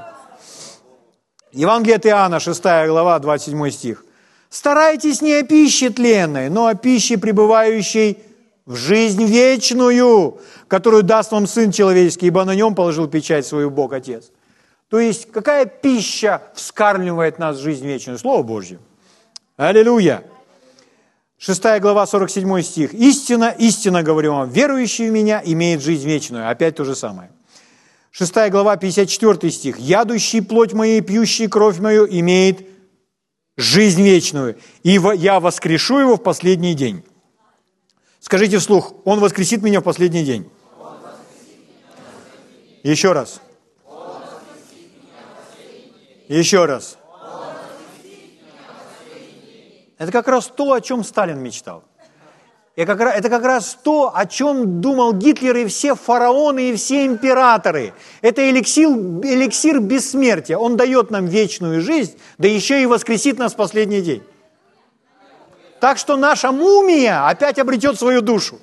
Евангелие от Иоанна, 6 глава, 27 стих. «Старайтесь не о пище тленной, но о пище, пребывающей в жизнь вечную, которую даст вам Сын Человеческий, ибо на нем положил печать свою Бог Отец». То есть какая пища вскармливает нас в жизнь вечную? Слово Божье. Аллилуйя. 6 глава, 47 стих. «Истина, истина, говорю вам, верующий в Меня имеет жизнь вечную». Опять то же самое. 6 глава, 54 стих. «Ядущий плоть моей, пьющий кровь мою имеет жизнь вечную, и я воскрешу его в последний день». Скажите вслух, Он воскресит меня в последний день. Еще раз. Еще раз. Это как раз то, о чем Сталин мечтал. И как это как раз то, о чем думал Гитлер и все фараоны и все императоры. Это эликсир, эликсир бессмертия. Он дает нам вечную жизнь, да еще и воскресит нас в последний день. Так что наша мумия опять обретет свою душу,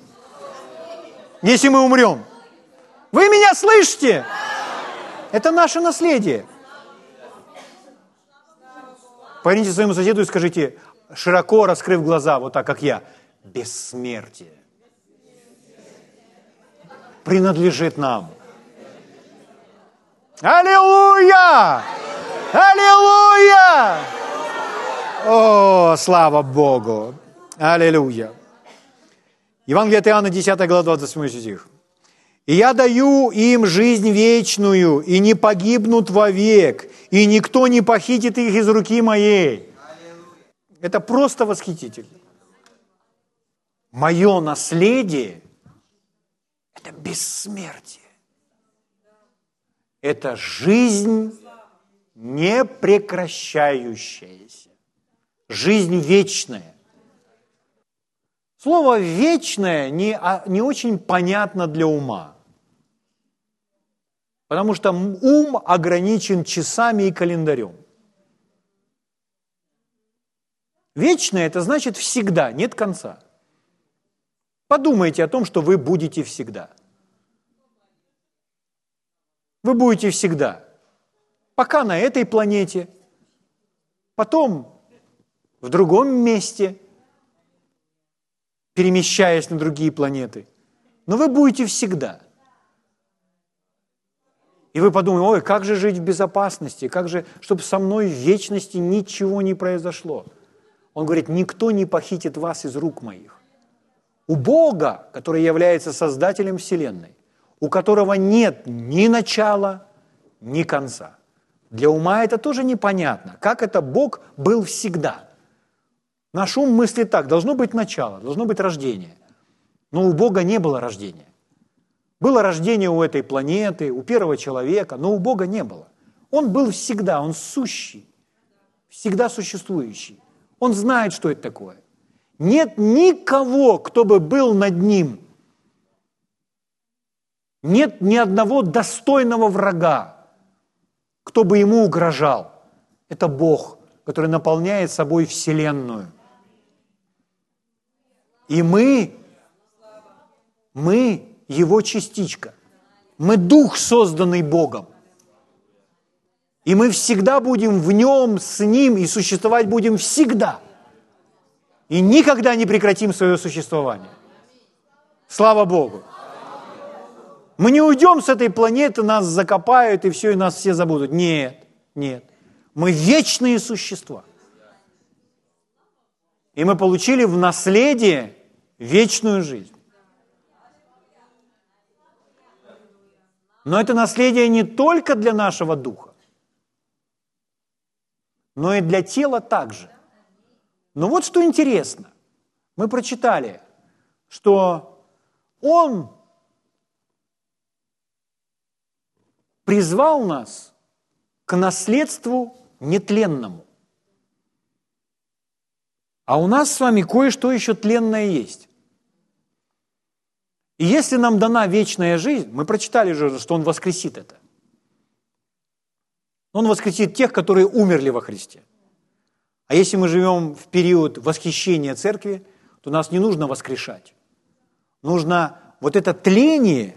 если мы умрем. Вы меня слышите? Это наше наследие. Поверните своему соседу и скажите, широко раскрыв глаза, вот так, как я, бессмертие принадлежит нам. Аллилуйя! Аллилуйя! О, слава Богу! Аллилуйя! Евангелие от Иоанна, 10 глава, 28 стих. «И я даю им жизнь вечную, и не погибнут вовек, и никто не похитит их из руки моей». Это просто восхитительно. Мое наследие – это бессмертие. Это жизнь не прекращающаяся, жизнь вечная. Слово «вечное» не, не очень понятно для ума, потому что ум ограничен часами и календарем. Вечное – это значит всегда, нет конца. Подумайте о том, что вы будете всегда. Вы будете всегда. Пока на этой планете, потом в другом месте, перемещаясь на другие планеты. Но вы будете всегда. И вы подумаете, ой, как же жить в безопасности, как же, чтобы со мной в вечности ничего не произошло. Он говорит, никто не похитит вас из рук моих. У Бога, который является создателем Вселенной, у которого нет ни начала, ни конца. Для ума это тоже непонятно. Как это Бог был всегда? Наш ум мыслит так, должно быть начало, должно быть рождение. Но у Бога не было рождения. Было рождение у этой планеты, у первого человека, но у Бога не было. Он был всегда, он сущий, всегда существующий. Он знает, что это такое. Нет никого, кто бы был над ним. Нет ни одного достойного врага, кто бы ему угрожал. Это Бог, который наполняет собой Вселенную. И мы, мы его частичка. Мы дух, созданный Богом. И мы всегда будем в нем, с ним, и существовать будем всегда – и никогда не прекратим свое существование. Слава Богу. Мы не уйдем с этой планеты, нас закопают, и все, и нас все забудут. Нет, нет. Мы вечные существа. И мы получили в наследие вечную жизнь. Но это наследие не только для нашего духа, но и для тела также. Но вот что интересно. Мы прочитали, что Он призвал нас к наследству нетленному. А у нас с вами кое-что еще тленное есть. И если нам дана вечная жизнь, мы прочитали же, что Он воскресит это. Он воскресит тех, которые умерли во Христе. А если мы живем в период восхищения церкви, то нас не нужно воскрешать. Нужно вот это тление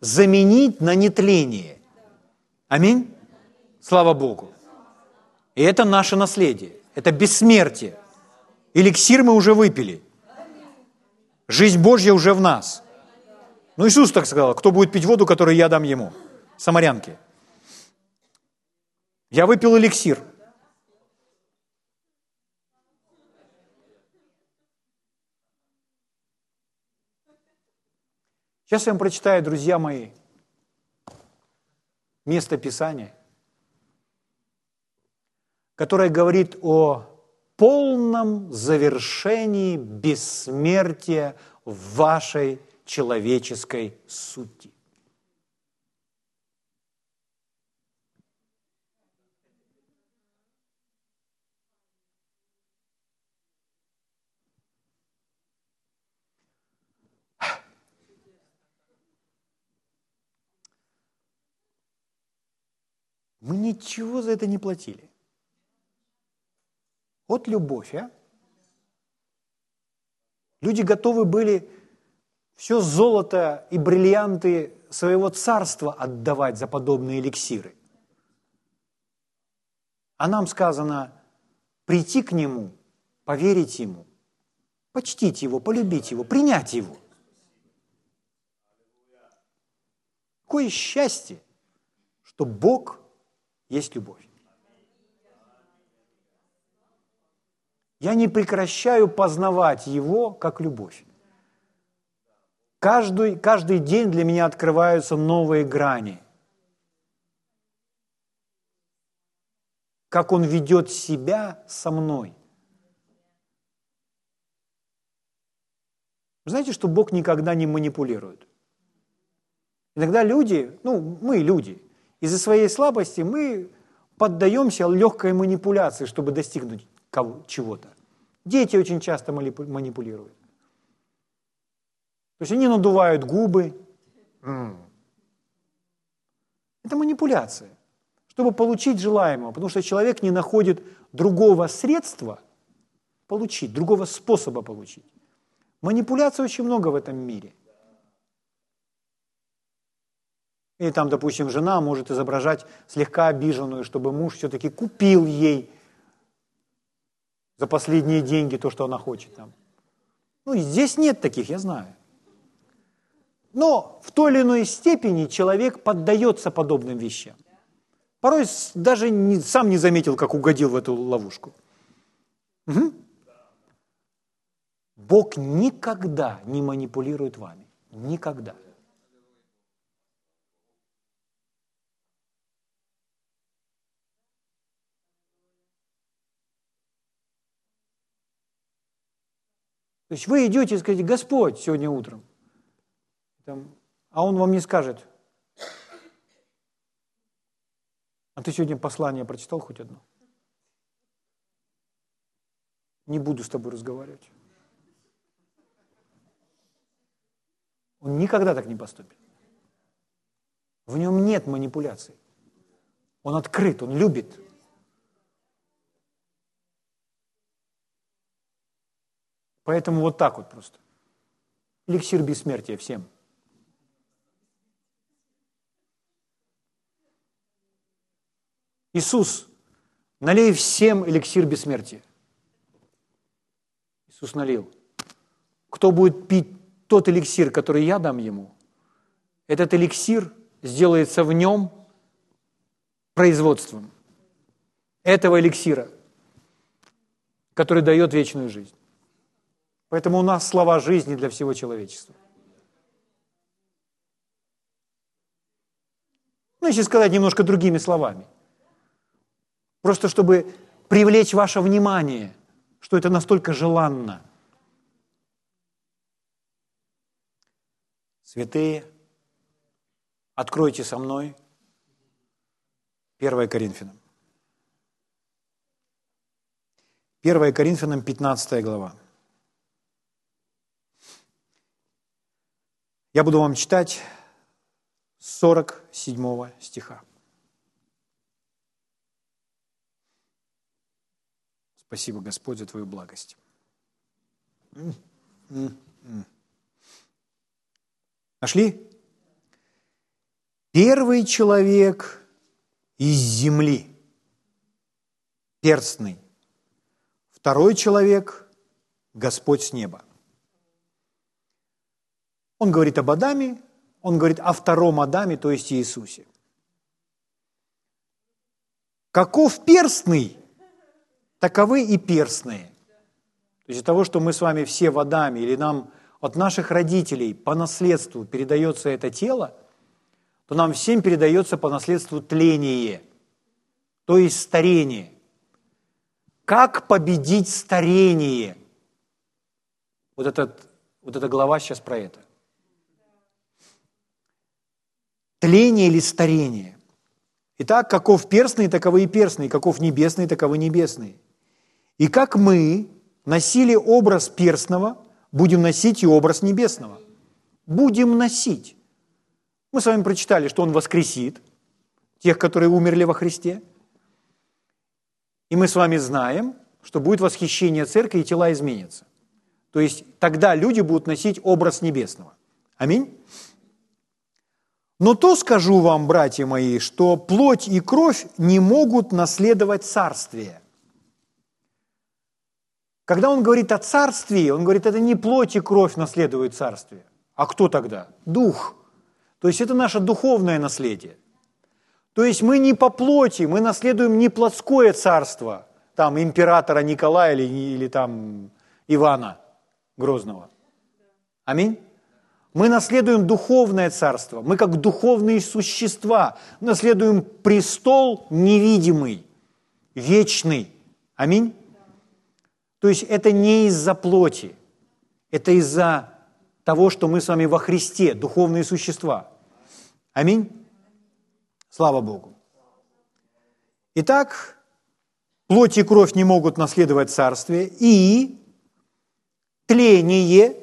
заменить на нетление. Аминь? Слава Богу. И это наше наследие. Это бессмертие. Эликсир мы уже выпили. Жизнь Божья уже в нас. Ну, Иисус так сказал, кто будет пить воду, которую я дам ему? Самарянке. Я выпил эликсир – Сейчас я вам прочитаю, друзья мои, место Писания, которое говорит о полном завершении бессмертия в вашей человеческой сути. Мы ничего за это не платили. Вот любовь, а? Люди готовы были все золото и бриллианты своего царства отдавать за подобные эликсиры. А нам сказано прийти к Нему, поверить Ему, почтить Его, полюбить Его, принять Его. Какое счастье, что Бог есть любовь. Я не прекращаю познавать Его как любовь. Каждый, каждый день для меня открываются новые грани. Как Он ведет себя со мной. Знаете, что Бог никогда не манипулирует? Иногда люди, ну, мы люди, из-за своей слабости мы поддаемся легкой манипуляции, чтобы достигнуть чего-то. Дети очень часто манипулируют. То есть они надувают губы. Это манипуляция, чтобы получить желаемое, потому что человек не находит другого средства получить, другого способа получить. Манипуляций очень много в этом мире. И там, допустим, жена может изображать слегка обиженную, чтобы муж все-таки купил ей за последние деньги то, что она хочет там. Ну, здесь нет таких, я знаю. Но в той или иной степени человек поддается подобным вещам. Порой даже не, сам не заметил, как угодил в эту ловушку. Угу. Бог никогда не манипулирует вами. Никогда. То есть вы идете и скажете, Господь, сегодня утром, там, а Он вам не скажет, а ты сегодня послание прочитал хоть одно? Не буду с тобой разговаривать. Он никогда так не поступит. В нем нет манипуляций. Он открыт, он любит. Поэтому вот так вот просто. Эликсир бессмертия всем. Иисус, налей всем эликсир бессмертия. Иисус налил. Кто будет пить тот эликсир, который я дам ему, этот эликсир сделается в нем производством этого эликсира, который дает вечную жизнь. Поэтому у нас слова жизни для всего человечества. Ну, если сказать немножко другими словами. Просто чтобы привлечь ваше внимание, что это настолько желанно. Святые, откройте со мной 1 Коринфянам. 1 Коринфянам 15 глава. Я буду вам читать 47 стиха. Спасибо, Господь, за Твою благость. Нашли? Первый человек из земли, перстный. Второй человек – Господь с неба. Он говорит об Адаме, он говорит о втором Адаме, то есть Иисусе. Каков перстный, таковы и перстные. То есть из того, что мы с вами все в Адаме, или нам от наших родителей по наследству передается это тело, то нам всем передается по наследству тление, то есть старение. Как победить старение? Вот, этот, вот эта глава сейчас про это. тление или старение. Итак, каков перстный, таковы и перстные, каков небесный, таковы небесные. И как мы носили образ перстного, будем носить и образ небесного. Будем носить. Мы с вами прочитали, что Он воскресит тех, которые умерли во Христе. И мы с вами знаем, что будет восхищение церкви, и тела изменятся. То есть тогда люди будут носить образ небесного. Аминь. Но то скажу вам, братья мои, что плоть и кровь не могут наследовать царствие. Когда он говорит о царстве, он говорит, это не плоть и кровь наследует царствие. А кто тогда? Дух. То есть это наше духовное наследие. То есть мы не по плоти, мы наследуем не плотское царство, там императора Николая или, или там Ивана Грозного. Аминь. Мы наследуем духовное царство. Мы как духовные существа наследуем престол невидимый, вечный. Аминь. То есть это не из-за плоти, это из-за того, что мы с вами во Христе, духовные существа. Аминь. Слава Богу. Итак, плоть и кровь не могут наследовать царствие, и тление,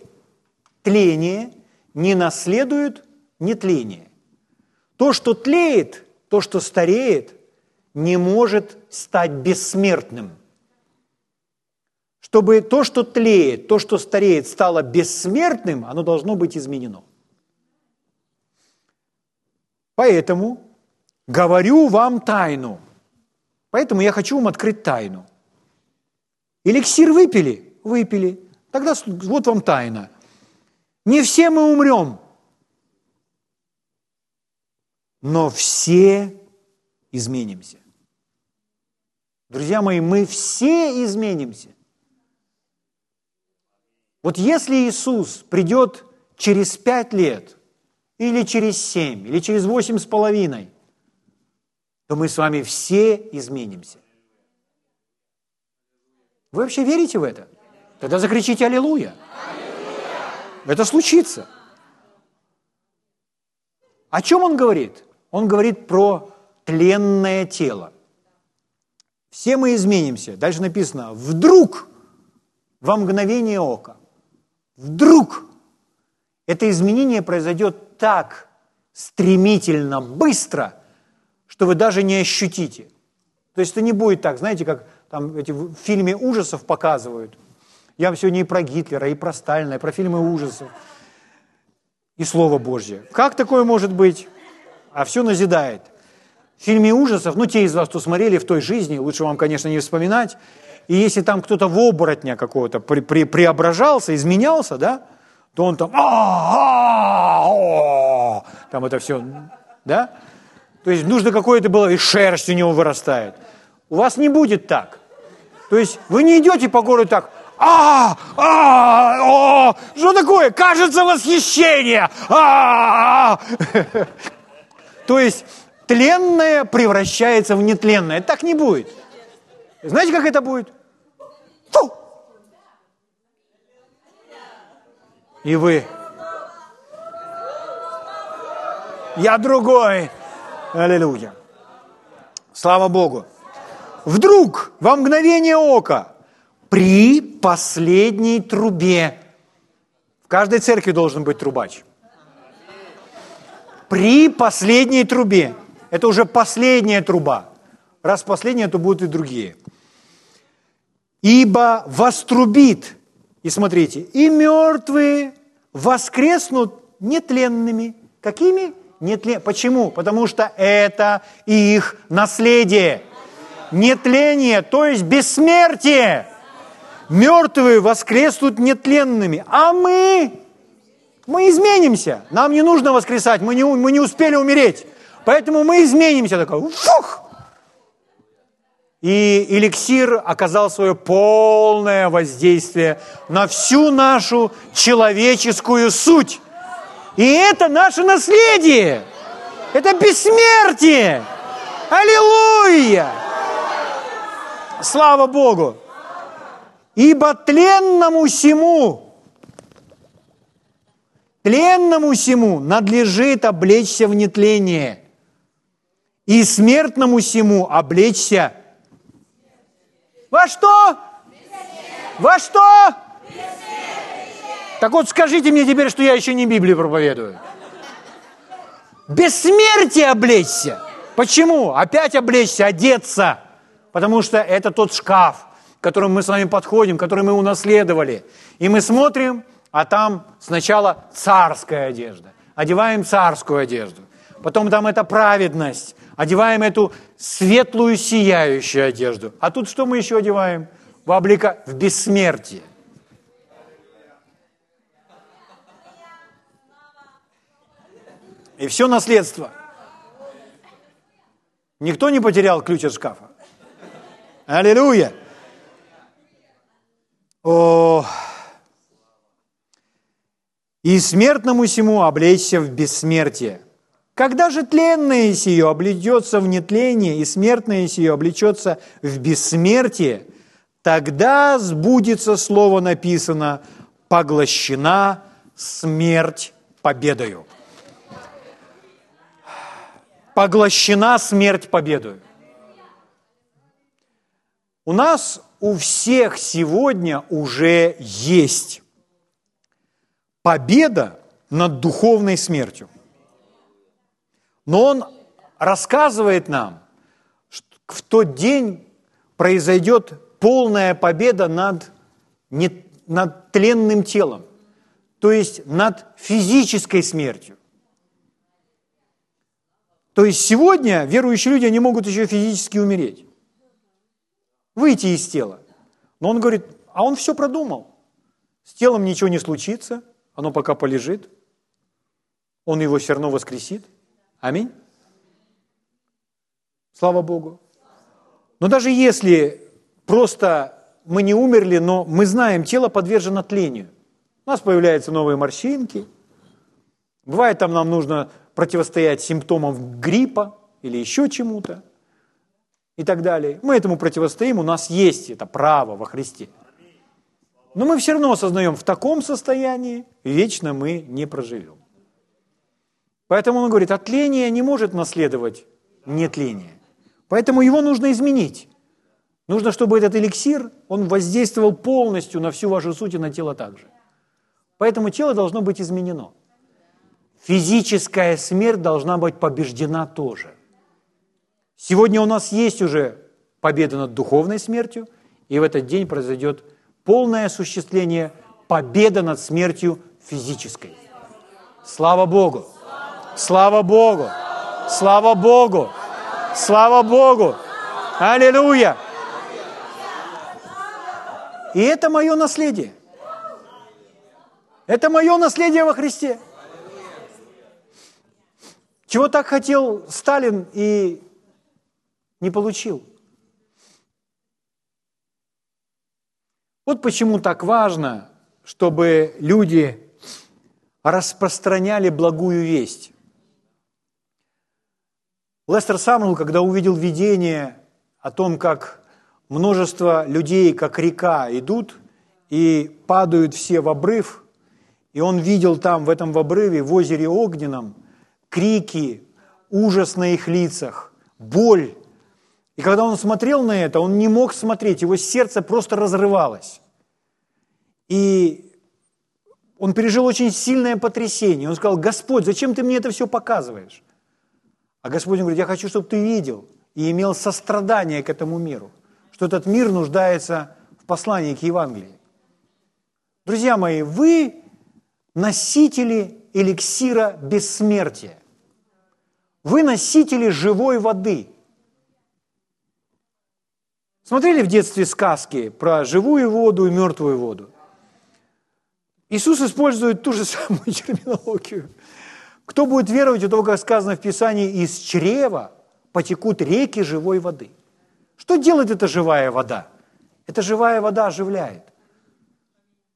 тление не наследует нетление. То, что тлеет, то, что стареет, не может стать бессмертным. Чтобы то, что тлеет, то, что стареет, стало бессмертным, оно должно быть изменено. Поэтому говорю вам тайну. Поэтому я хочу вам открыть тайну. Эликсир выпили? Выпили. Тогда вот вам тайна. Не все мы умрем, но все изменимся. Друзья мои, мы все изменимся. Вот если Иисус придет через пять лет, или через семь, или через восемь с половиной, то мы с вами все изменимся. Вы вообще верите в это? Тогда закричите «Аллилуйя». Это случится. О чем он говорит? Он говорит про тленное тело. Все мы изменимся. Дальше написано, вдруг, во мгновение ока, вдруг это изменение произойдет так стремительно, быстро, что вы даже не ощутите. То есть это не будет так, знаете, как там эти в фильме ужасов показывают – я вам сегодня и про Гитлера, и про Сталина, и про фильмы ужасов, и Слово Божье. Как такое может быть? А все назидает. В фильме ужасов, ну, те из вас, кто смотрели в той жизни, лучше вам, конечно, не вспоминать, и если там кто-то в оборотня какого-то при, при, преображался, изменялся, да, то он там, там это все, да? То есть нужно какое-то было, и шерсть у него вырастает. У вас не будет так. То есть вы не идете по городу так, а, а, о, что такое? Кажется восхищение. То есть тленное превращается в нетленное. Так не будет. Знаете, как это будет? Фу! И вы. Я другой. Аллилуйя. Слава Богу. Вдруг, во мгновение ока, при последней трубе. В каждой церкви должен быть трубач. При последней трубе. Это уже последняя труба. Раз последняя, то будут и другие. Ибо вострубит, и смотрите, и мертвые воскреснут нетленными. Какими? Нетлен... Почему? Потому что это их наследие. Нетление, то есть бессмертие мертвые воскреснут нетленными, а мы, мы изменимся. Нам не нужно воскресать, мы не, мы не успели умереть. Поэтому мы изменимся. Такой, фух! И эликсир оказал свое полное воздействие на всю нашу человеческую суть. И это наше наследие. Это бессмертие. Аллилуйя! Слава Богу! Ибо тленному сему, тленному сему надлежит облечься в нетление, и смертному сему облечься во что? Во что? Так вот скажите мне теперь, что я еще не Библию проповедую. Бессмертие облечься. Почему? Опять облечься, одеться. Потому что это тот шкаф, к которому мы с вами подходим, который мы унаследовали. И мы смотрим, а там сначала царская одежда. Одеваем царскую одежду. Потом там это праведность. Одеваем эту светлую, сияющую одежду. А тут что мы еще одеваем? В, облика... в бессмертие. И все наследство. Никто не потерял ключ от шкафа. Аллилуйя! О, и смертному сему облечься в бессмертие. Когда же тленное сие облечется в нетление, и смертное сие облечется в бессмертие, тогда сбудется слово написано «поглощена смерть победою». Поглощена смерть победою. У нас у всех сегодня уже есть победа над духовной смертью. Но он рассказывает нам, что в тот день произойдет полная победа над, не, над тленным телом, то есть над физической смертью. То есть сегодня верующие люди, они могут еще физически умереть, выйти из тела. Но он говорит, а он все продумал. С телом ничего не случится, оно пока полежит, он его все равно воскресит. Аминь. Слава Богу. Но даже если просто мы не умерли, но мы знаем, тело подвержено тлению. У нас появляются новые морщинки. Бывает, там нам нужно противостоять симптомам гриппа или еще чему-то и так далее. Мы этому противостоим, у нас есть это право во Христе. Но мы все равно осознаем, в таком состоянии вечно мы не проживем. Поэтому он говорит, отление не может наследовать нетление. Поэтому его нужно изменить. Нужно, чтобы этот эликсир, он воздействовал полностью на всю вашу суть и на тело также. Поэтому тело должно быть изменено. Физическая смерть должна быть побеждена тоже. Сегодня у нас есть уже победа над духовной смертью, и в этот день произойдет полное осуществление победы над смертью физической. Слава Богу! Слава Богу! Слава Богу! Слава Богу! Аллилуйя! И это мое наследие. Это мое наследие во Христе. Чего так хотел Сталин и не получил. Вот почему так важно, чтобы люди распространяли благую весть. Лестер Самнул, когда увидел видение о том, как множество людей, как река, идут и падают все в обрыв, и он видел там, в этом в обрыве, в озере Огненном, крики, ужас на их лицах, боль. И когда он смотрел на это, он не мог смотреть, его сердце просто разрывалось. И он пережил очень сильное потрясение. Он сказал, Господь, зачем ты мне это все показываешь? А Господь говорит, я хочу, чтобы ты видел и имел сострадание к этому миру, что этот мир нуждается в послании к Евангелии. Друзья мои, вы носители эликсира бессмертия. Вы носители живой воды. Смотрели в детстве сказки про живую воду и мертвую воду? Иисус использует ту же самую терминологию – кто будет веровать у того, как сказано в Писании, из чрева потекут реки живой воды? Что делает эта живая вода? Эта живая вода оживляет.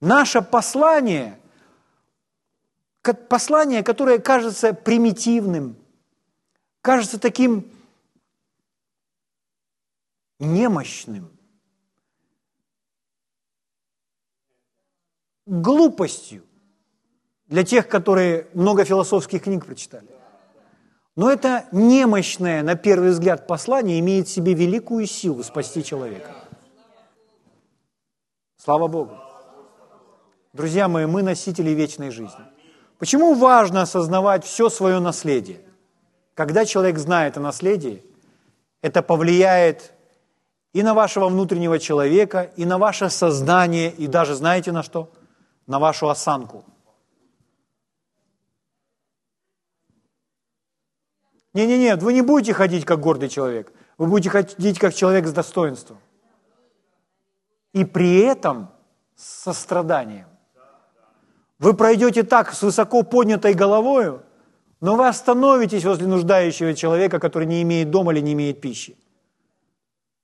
Наше послание, послание, которое кажется примитивным, кажется таким немощным, глупостью – для тех, которые много философских книг прочитали. Но это немощное, на первый взгляд, послание имеет в себе великую силу спасти человека. Слава Богу. Друзья мои, мы носители вечной жизни. Почему важно осознавать все свое наследие? Когда человек знает о наследии, это повлияет и на вашего внутреннего человека, и на ваше сознание, и даже, знаете на что? На вашу осанку. Не-не-не, вы не будете ходить как гордый человек, вы будете ходить как человек с достоинством. И при этом с состраданием. Вы пройдете так с высоко поднятой головою, но вы остановитесь возле нуждающего человека, который не имеет дома или не имеет пищи.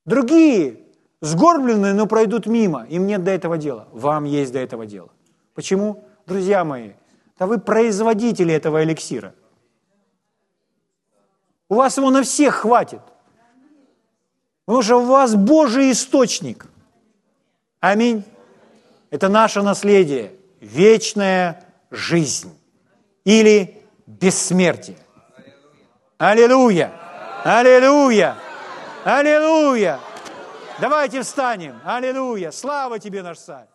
Другие, сгорбленные, но пройдут мимо, им нет до этого дела. Вам есть до этого дела. Почему? Друзья мои, да вы производители этого эликсира. У вас его на всех хватит. Потому что у вас Божий источник. Аминь. Это наше наследие. Вечная жизнь. Или бессмертие. Аллилуйя! Аллилуйя! Аллилуйя! Давайте встанем. Аллилуйя! Слава тебе, наш царь!